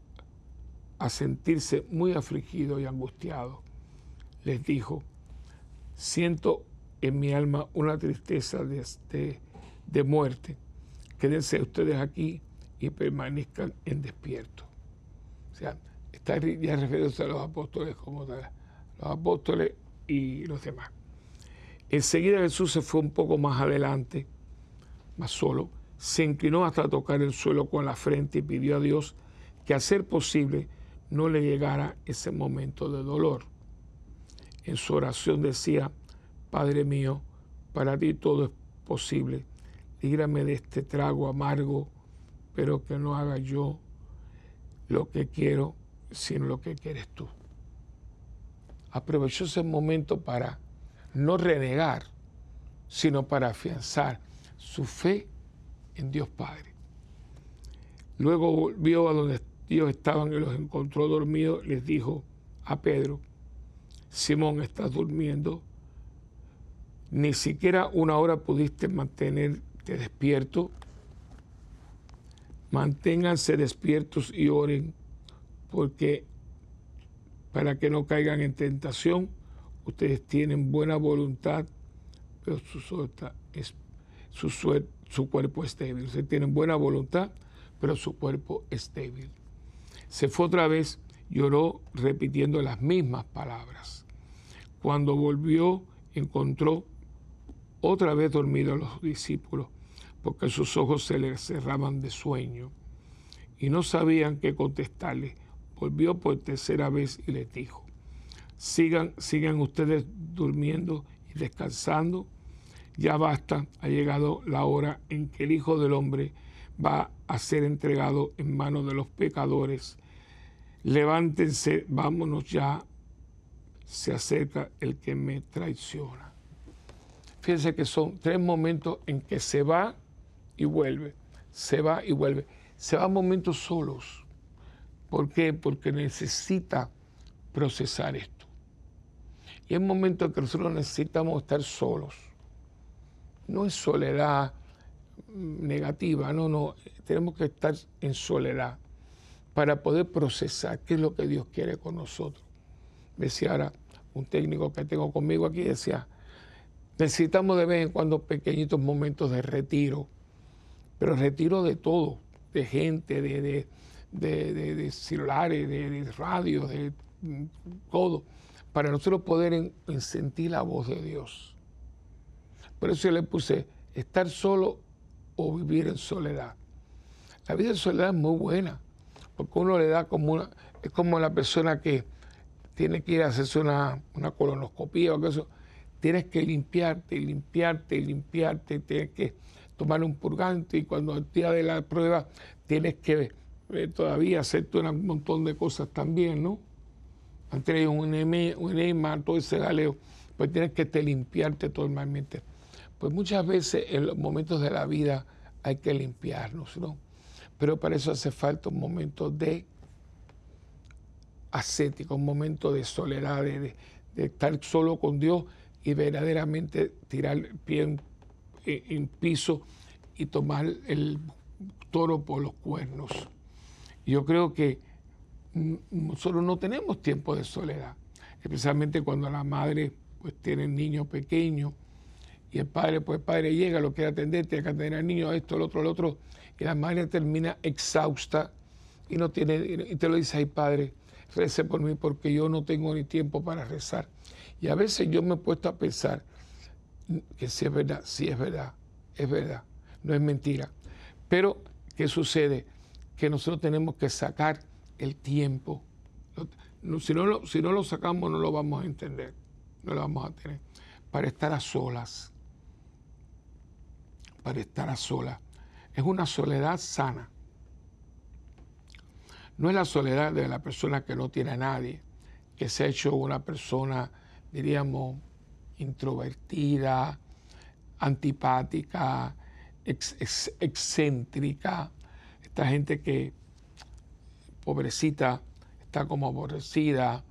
a sentirse muy afligido y angustiado. Les dijo, siento en mi alma una tristeza de, de, muerte. Quédense ustedes aquí y permanezcan en despierto. O sea, está ya refiriéndose a los apóstoles como tal los apóstoles y los demás. Enseguida Jesús se fue un poco más adelante, más solo, se inclinó hasta tocar el suelo con la frente y pidió a Dios que a ser posible no le llegara ese momento de dolor. En su oración decía, Padre mío, para ti todo es posible, líbrame de este trago amargo, pero que no haga yo lo que quiero, sino lo que quieres tú aprovechó ese momento para no renegar, sino para afianzar su fe en Dios Padre. Luego volvió a donde ellos estaban y los encontró dormidos, les dijo a Pedro, Simón, estás durmiendo, ni siquiera una hora pudiste mantenerte despierto. Manténganse despiertos y oren, porque para que no caigan en tentación. Ustedes tienen buena voluntad, pero su, su cuerpo es débil. Ustedes tienen buena voluntad, pero su cuerpo es débil. Se fue otra vez, lloró repitiendo las mismas palabras. Cuando volvió, encontró otra vez dormidos los discípulos, porque sus ojos se les cerraban de sueño y no sabían qué contestarle volvió por tercera vez y les dijo, sigan, sigan ustedes durmiendo y descansando, ya basta, ha llegado la hora en que el Hijo del Hombre va a ser entregado en manos de los pecadores. Levántense, vámonos ya, se acerca el que me traiciona. Fíjense que son tres momentos en que se va y vuelve, se va y vuelve. Se va momentos solos ¿Por qué? Porque necesita procesar esto. Y es momento que nosotros necesitamos estar solos. No es soledad negativa, no, no. Tenemos que estar en soledad para poder procesar qué es lo que Dios quiere con nosotros. Decía ahora un técnico que tengo conmigo aquí, decía, necesitamos de vez en cuando pequeñitos momentos de retiro, pero retiro de todo, de gente, de, de, celulares, de, radio, de todo, para nosotros poder sentir la voz de Dios. Por eso yo le puse estar solo o vivir en soledad. La vida en soledad es muy buena, porque uno le da como una, es como la persona que tiene que ir a hacerse una, una colonoscopía o eso. Tienes que limpiarte, limpiarte, limpiarte, tienes que tomar un purgante y cuando el día de la prueba tienes que eh, todavía hacerte un montón de cosas también, ¿no? han traído un enema, todo ese galeo, pues tienes que te limpiarte totalmente. Pues muchas veces en los momentos de la vida hay que limpiarnos, ¿no? Pero para eso hace falta un momento de ascético, un momento de soledad, de, estar solo con Dios y verdaderamente tirar el pie en, piso y tomar el toro por los cuernos. Yo creo que nosotros no tenemos tiempo de soledad, especialmente cuando la madre pues tiene niños pequeños y el padre, pues padre llega, lo quiere atender, tiene que atender al niño, esto, lo otro, lo otro, y la madre termina exhausta y no tiene, y te lo dice, ay padre, rece por mí porque yo no tengo ni tiempo para rezar. Y a veces yo me he puesto a pensar que si es verdad, si es verdad, es verdad, no es mentira. Pero, ¿qué sucede? Que nosotros tenemos que sacar el tiempo. Si no, lo, si no lo sacamos, no lo vamos a entender, no lo vamos a tener. Para estar a solas, para estar a solas. Es una soledad sana. No es la soledad de la persona que no tiene a nadie, que se ha hecho una persona, diríamos, introvertida, antipática, excéntrica. Esta gente que, pobrecita, está como aborrecida,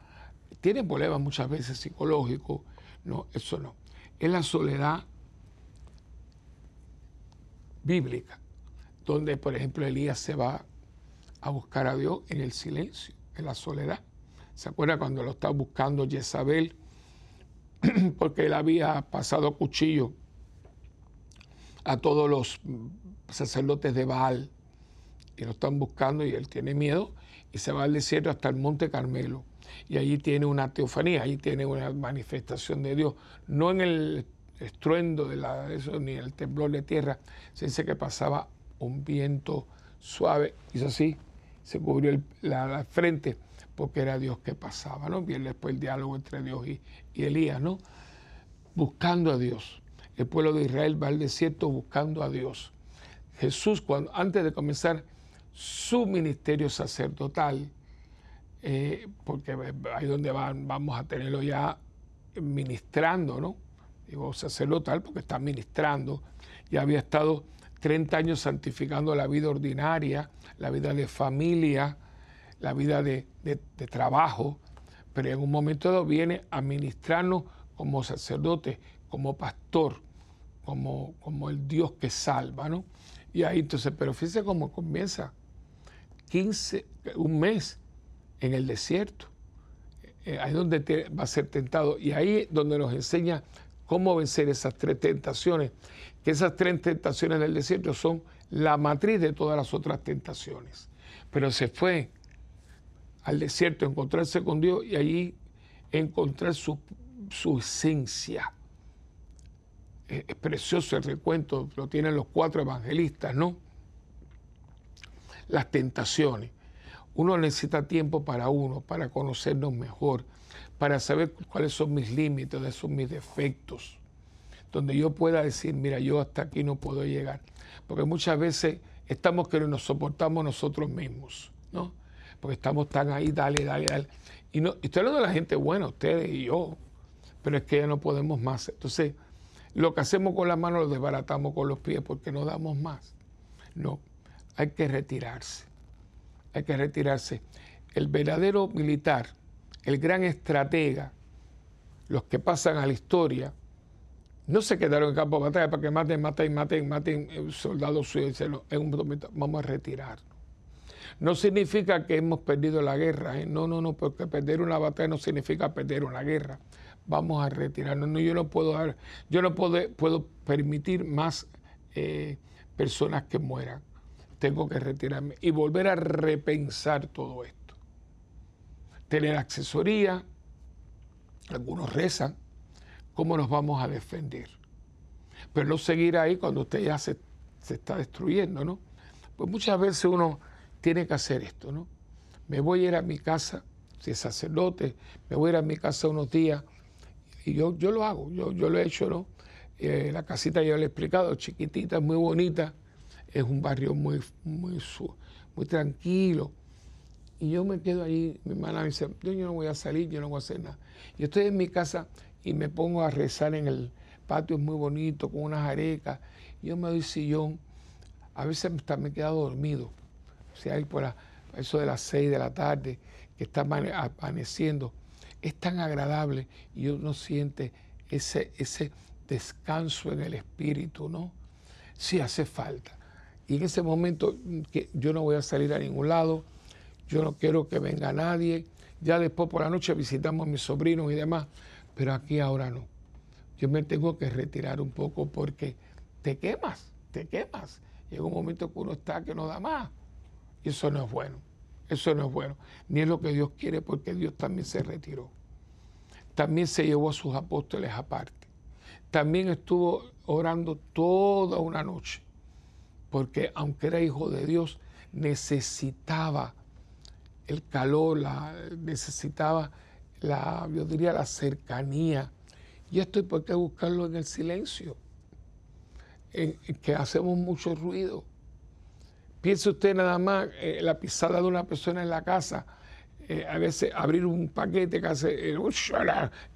tiene problemas muchas veces psicológicos. No, eso no. Es la soledad bíblica, donde, por ejemplo, Elías se va a buscar a Dios en el silencio, en la soledad. ¿Se acuerda cuando lo estaba buscando Jezabel? [CLEARS THROAT] Porque él había pasado cuchillo a todos los sacerdotes de Baal y lo están buscando y él tiene miedo y se va al desierto hasta el Monte Carmelo. Y allí tiene una teofanía, allí tiene una manifestación de Dios, no en el estruendo de la, eso, ni el temblor de tierra, se dice que pasaba un viento suave, hizo así, se cubrió la, frente porque era Dios que pasaba, ¿no? Bien después el diálogo entre Dios y, Elías, ¿no? Buscando a Dios. El pueblo de Israel va al desierto buscando a Dios. Jesús, cuando, antes de comenzar su ministerio sacerdotal, eh, porque ahí donde vamos a tenerlo ya ministrando, ¿no? Digo sacerdotal porque está ministrando, ya había estado 30 años santificando la vida ordinaria, la vida de familia, la vida de, trabajo, pero en un momento dado viene a ministrarnos como sacerdote, como pastor, como, como el Dios que salva, ¿no? Y ahí entonces, pero fíjese cómo comienza, 15, un mes en el desierto, eh, ahí donde va a ser tentado, y ahí donde nos enseña cómo vencer esas tres tentaciones que esas tres tentaciones del desierto son la matriz de todas las otras tentaciones. Pero se fue al desierto a encontrarse con Dios y allí encontrar su, esencia. Es, es, precioso el recuento, lo tienen los cuatro evangelistas, ¿no? Las tentaciones. Uno necesita tiempo para uno, para conocernos mejor, para saber cuáles son mis límites, cuáles son mis defectos donde yo pueda decir, mira, yo hasta aquí no puedo llegar. Porque muchas veces estamos que nos soportamos nosotros mismos, ¿no? Porque estamos tan ahí, dale, dale, dale. Y, no, estoy hablando de la gente buena, ustedes y yo, pero es que ya no podemos más. Entonces, lo que hacemos con las manos lo desbaratamos con los pies porque no damos más. No, hay que retirarse. Hay que retirarse. El verdadero militar, el gran estratega, los que pasan a la historia, no se quedaron en campo de batalla para que maten, maten, maten, maten eh, soldados suyos. En un momento vamos a retirarnos. No significa que hemos perdido la guerra. ¿eh? No, no, no, porque perder una batalla no significa perder una guerra. Vamos a retirarnos. No, yo no puedo yo no puedo, puedo permitir más eh, personas que mueran. Tengo que retirarme y volver a repensar todo esto. Tener asesoría, algunos rezan, ¿cómo nos vamos a defender? Pero no seguir ahí cuando usted ya se, está destruyendo, ¿no? Pues muchas veces uno tiene que hacer esto, ¿no? Me voy a ir a mi casa, si es sacerdote, me voy a ir a mi casa unos días y yo, yo lo hago, yo, yo lo he hecho, ¿no? Eh, la casita ya lo he explicado, chiquitita, muy bonita, es un barrio muy, muy, muy tranquilo Y yo me quedo ahí, mi hermana me dice, yo, no voy a salir, yo no voy a hacer nada. Y estoy en mi casa y me pongo a rezar en el patio, es muy bonito, con unas arecas. Yo me doy sillón, a veces hasta me he quedado dormido. O sea, ahí por eso de las seis de la tarde, que está amaneciendo, es tan agradable y uno siente ese, ese descanso en el espíritu, ¿no? Sí hace falta. Y en ese momento que yo no voy a salir a ningún lado, yo no quiero que venga nadie, ya después por la noche visitamos a mis sobrinos y demás, pero aquí ahora no. Yo me tengo que retirar un poco porque te quemas, te quemas. Llega un momento que uno está que no da más. Y eso no es bueno. Eso no es bueno. Ni es lo que Dios quiere porque Dios también se retiró. También se llevó a sus apóstoles aparte. También estuvo orando toda una noche. Porque aunque era hijo de Dios, necesitaba el calor, la, necesitaba la, yo diría, la cercanía. Y esto hay por qué buscarlo en el silencio, en, que hacemos mucho ruido. Piense usted nada más eh, la pisada de una persona en la casa, eh, a veces abrir un paquete que hace el,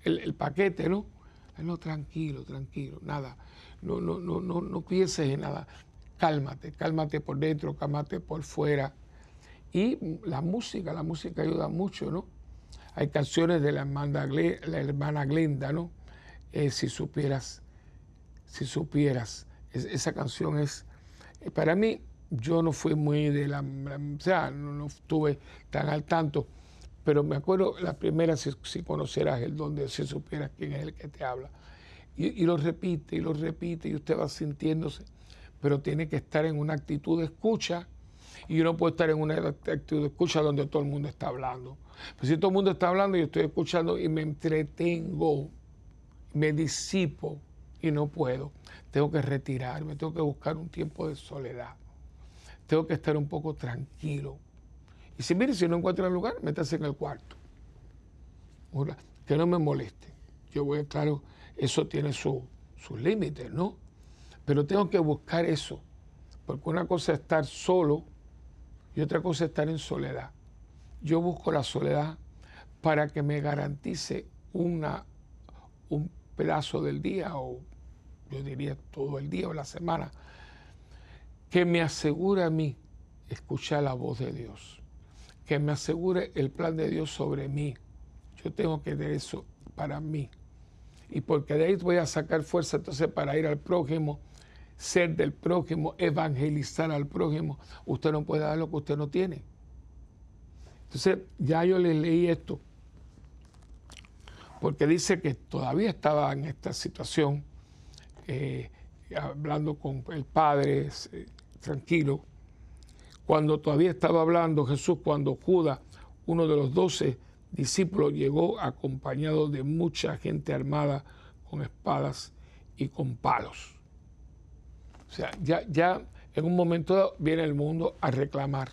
el, paquete, ¿no? No, tranquilo, tranquilo, nada. No, no, no, no, no pienses en nada. Cálmate, cálmate por dentro, cálmate por fuera. Y la música, la música ayuda mucho, ¿no? Hay canciones de la hermana, Glenda, ¿no? Eh, si supieras, si supieras. esa canción es, eh, para mí, yo no fui muy de la, o sea, no, estuve tan al tanto, pero me acuerdo la primera, si, conocieras el donde si supieras quién es el que te habla. Y, y, lo repite, y lo repite, y usted va sintiéndose, pero tiene que estar en una actitud de escucha y yo no puedo estar en una actitud de escucha donde todo el mundo está hablando. Pero si todo el mundo está hablando, yo estoy escuchando y me entretengo, me disipo y no puedo. Tengo que retirarme, tengo que buscar un tiempo de soledad. Tengo que estar un poco tranquilo. Y si mire, si no encuentro el lugar, métase en el cuarto. Que no me moleste. Yo voy, claro, eso tiene sus límites, ¿no? Pero tengo que buscar eso. Porque una cosa es estar solo y otra cosa es estar en soledad. Yo busco la soledad para que me garantice una, un pedazo del día, o yo diría todo el día o la semana, que me asegure a mí escuchar la voz de Dios, que me asegure el plan de Dios sobre mí. Yo tengo que tener eso para mí. Y porque de ahí voy a sacar fuerza entonces para ir al prójimo ser del prójimo, evangelizar al prójimo. Usted no puede dar lo que usted no tiene. Entonces, ya yo le leí esto, porque dice que todavía estaba en esta situación, eh, hablando con el Padre, eh, tranquilo, cuando todavía estaba hablando Jesús, cuando Judas, uno de los doce discípulos, llegó acompañado de mucha gente armada con espadas y con palos. O sea, ya, ya en un momento viene el mundo a reclamar,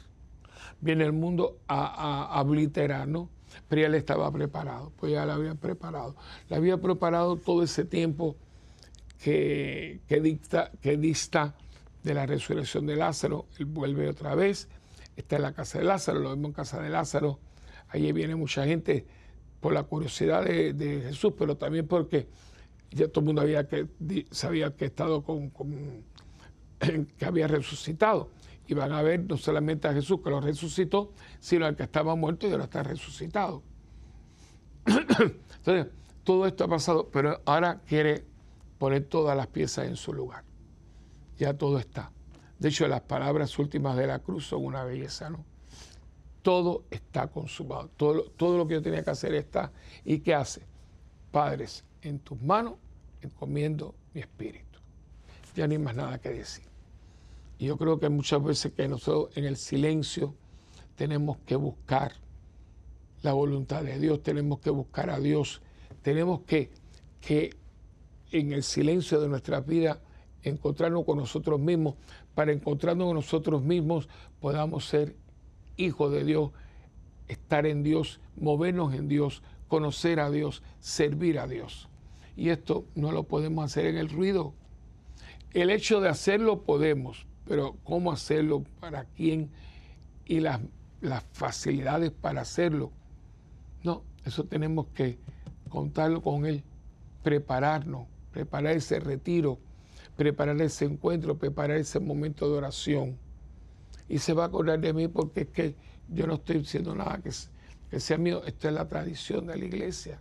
viene el mundo a, a, obliterar, ¿no? Pero ya él estaba preparado, pues ya lo había preparado. Le había preparado todo ese tiempo que, que, dicta, que dista de la resurrección de Lázaro. Él vuelve otra vez, está en la casa de Lázaro, lo vemos en casa de Lázaro. Allí viene mucha gente por la curiosidad de, Jesús, pero también porque ya todo el mundo había que, sabía que estado con que había resucitado. Y van a ver no solamente a Jesús que lo resucitó, sino al que estaba muerto y ahora está resucitado. Entonces, todo esto ha pasado, pero ahora quiere poner todas las piezas en su lugar. Ya todo está. De hecho, las palabras últimas de la cruz son una belleza, ¿no? Todo está consumado. Todo, todo lo que yo tenía que hacer está. ¿Y qué hace? Padres, en tus manos encomiendo mi espíritu ya no hay más nada que decir. Y yo creo que muchas veces que nosotros en el silencio tenemos que buscar la voluntad de Dios, tenemos que buscar a Dios, tenemos que, que en el silencio de nuestra vida encontrarnos con nosotros mismos, para encontrarnos con nosotros mismos podamos ser hijos de Dios, estar en Dios, movernos en Dios, conocer a Dios, servir a Dios. Y esto no lo podemos hacer en el ruido, el hecho de hacerlo podemos, pero cómo hacerlo, para quién y las facilidades para hacerlo. No, eso tenemos que contarlo con Él, prepararnos, preparar ese retiro, preparar ese encuentro, preparar ese momento de oración. Y se va a acordar de mí porque es que yo no estoy diciendo nada que, que sea mío, esto es la tradición de la iglesia.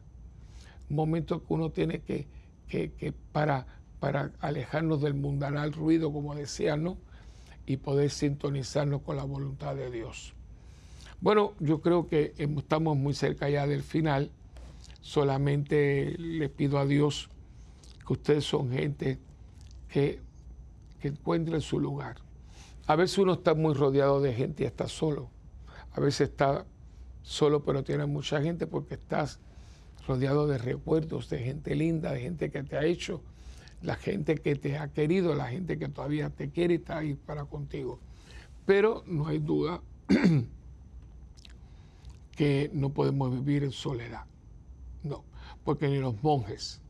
Un momento que uno tiene que, que, para, para alejarnos del mundanal ruido, como decía, ¿no? Y poder sintonizarnos con la voluntad de Dios. Bueno, yo creo que estamos muy cerca ya del final. Solamente le pido a Dios que ustedes son gente que, que encuentren su lugar. A veces uno está muy rodeado de gente y está solo. A veces está solo pero tiene mucha gente porque estás rodeado de recuerdos, de gente linda, de gente que te ha hecho, la gente que te ha querido, la gente que todavía te quiere está ahí para contigo. Pero no hay duda [CLEARS THROAT] que no podemos vivir en soledad. No, porque ni los monjes,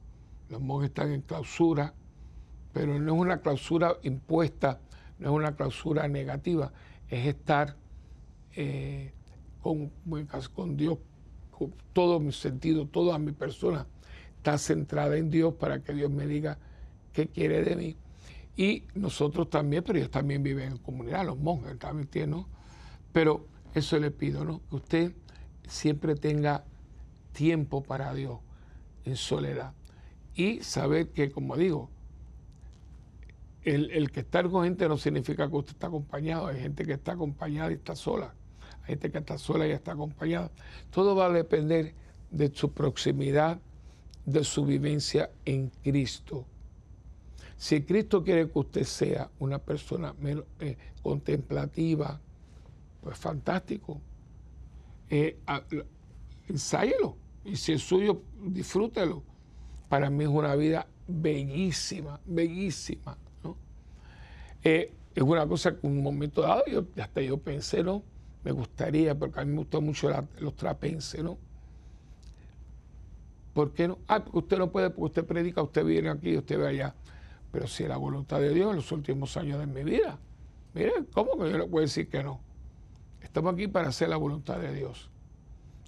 los monjes están en clausura, pero no es una clausura impuesta, no es una clausura negativa, es estar eh, con, con Dios, con todo mi sentido, toda mi persona está centrada en Dios para que Dios me diga qué quiere de mí. Y nosotros también, pero ellos también viven en comunidad, los monjes también tienen, Pero eso le pido, ¿no? Que usted siempre tenga tiempo para Dios en soledad. Y saber que, como digo, el, el, que estar con gente no significa que usted está acompañado. Hay gente que está acompañada y está sola. Hay gente que está sola y está acompañada. Todo va a depender de su proximidad, de su vivencia en Cristo. Si Cristo quiere que usted sea una persona eh, contemplativa, pues fantástico eh, ensáyelo. Y si es suyo, disfrútelo. Para mí es una vida bellísima, bellísima. Eh, es una cosa que un momento dado, yo, hasta yo pensé, ¿no? Me gustaría, porque a mí me gustan mucho los trapenses, ¿no? ¿Por qué no? Ah, porque usted no puede, porque usted predica, usted viene aquí, usted ve allá. Pero si la voluntad de Dios en los últimos años de mi vida, mire, ¿cómo que yo le puedo decir que no? Estamos aquí para hacer la voluntad de Dios.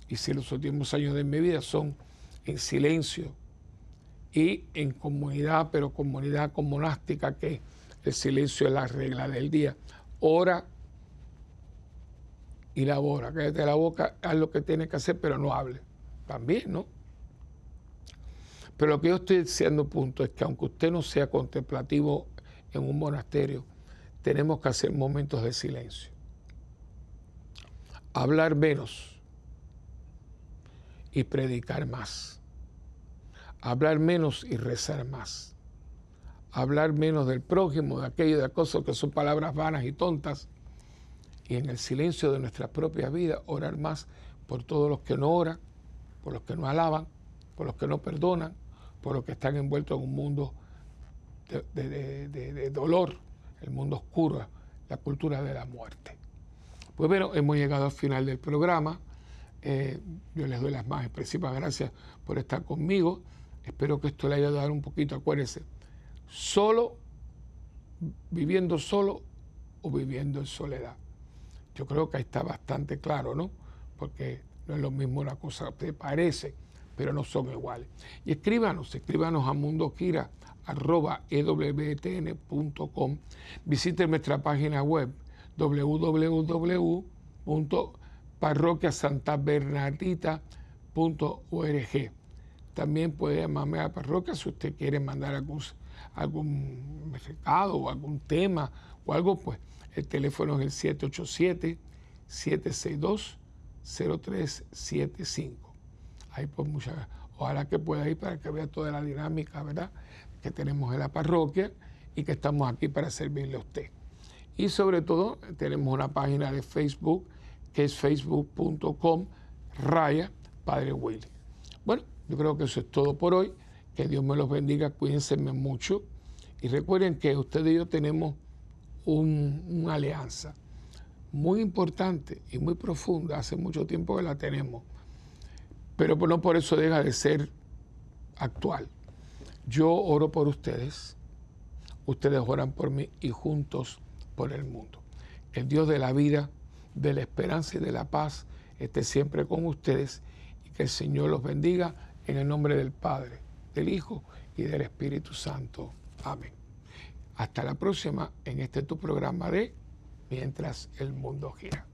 Y si los últimos años de mi vida son en silencio y en comunidad, pero comunidad monástica, que el silencio es la regla del día. Ora y labora. Cállate la boca, haz lo que tienes que hacer, pero no hable. También, ¿no? Pero lo que yo estoy diciendo, punto, es que aunque usted no sea contemplativo en un monasterio, tenemos que hacer momentos de silencio hablar menos y predicar más. Hablar menos y rezar más. Hablar menos del prójimo, de aquello, de cosas que son palabras vanas y tontas. Y en el silencio de nuestra propia vida, orar más por todos los que no oran, por los que no alaban, por los que no perdonan, por los que están envueltos en un mundo de, de dolor, el mundo oscuro, la cultura de la muerte. Pues bueno, hemos llegado al final del programa. Eh, yo les doy las más expresivas gracias por estar conmigo. Espero que esto le haya dado un poquito, acuérdense, solo, viviendo solo o viviendo en soledad. Yo creo que ahí está bastante claro, ¿no? Porque no es lo mismo una cosa, te parece, pero no son iguales. Y escríbanos, escríbanos a mundogira.ewtn.com. Visiten nuestra página web www.parroquiasantabernardita.org. También puede llamarme a la parroquia si usted quiere mandar algún, algún recado o algún tema o algo, pues el teléfono es el 787-762-0375. Ahí pues muchas, ojalá que pueda ir para que vea toda la dinámica, ¿verdad? Que tenemos en la parroquia y que estamos aquí para servirle a usted. Y sobre todo tenemos una página de Facebook que es facebook.com raya Padre Willy. Bueno, yo creo que eso es todo por hoy. Que Dios me los bendiga, cuídense mucho. Y recuerden que ustedes y yo tenemos una alianza muy importante y muy profunda. Hace mucho tiempo que la tenemos. Pero no por eso deja de ser actual. Yo oro por ustedes, ustedes oran por mí y juntos por el mundo. El Dios de la vida, de la esperanza y de la paz esté siempre con ustedes y que el Señor los bendiga en el nombre del Padre, del Hijo y del Espíritu Santo. Amén. Hasta la próxima en este tu programa de Mientras el mundo gira.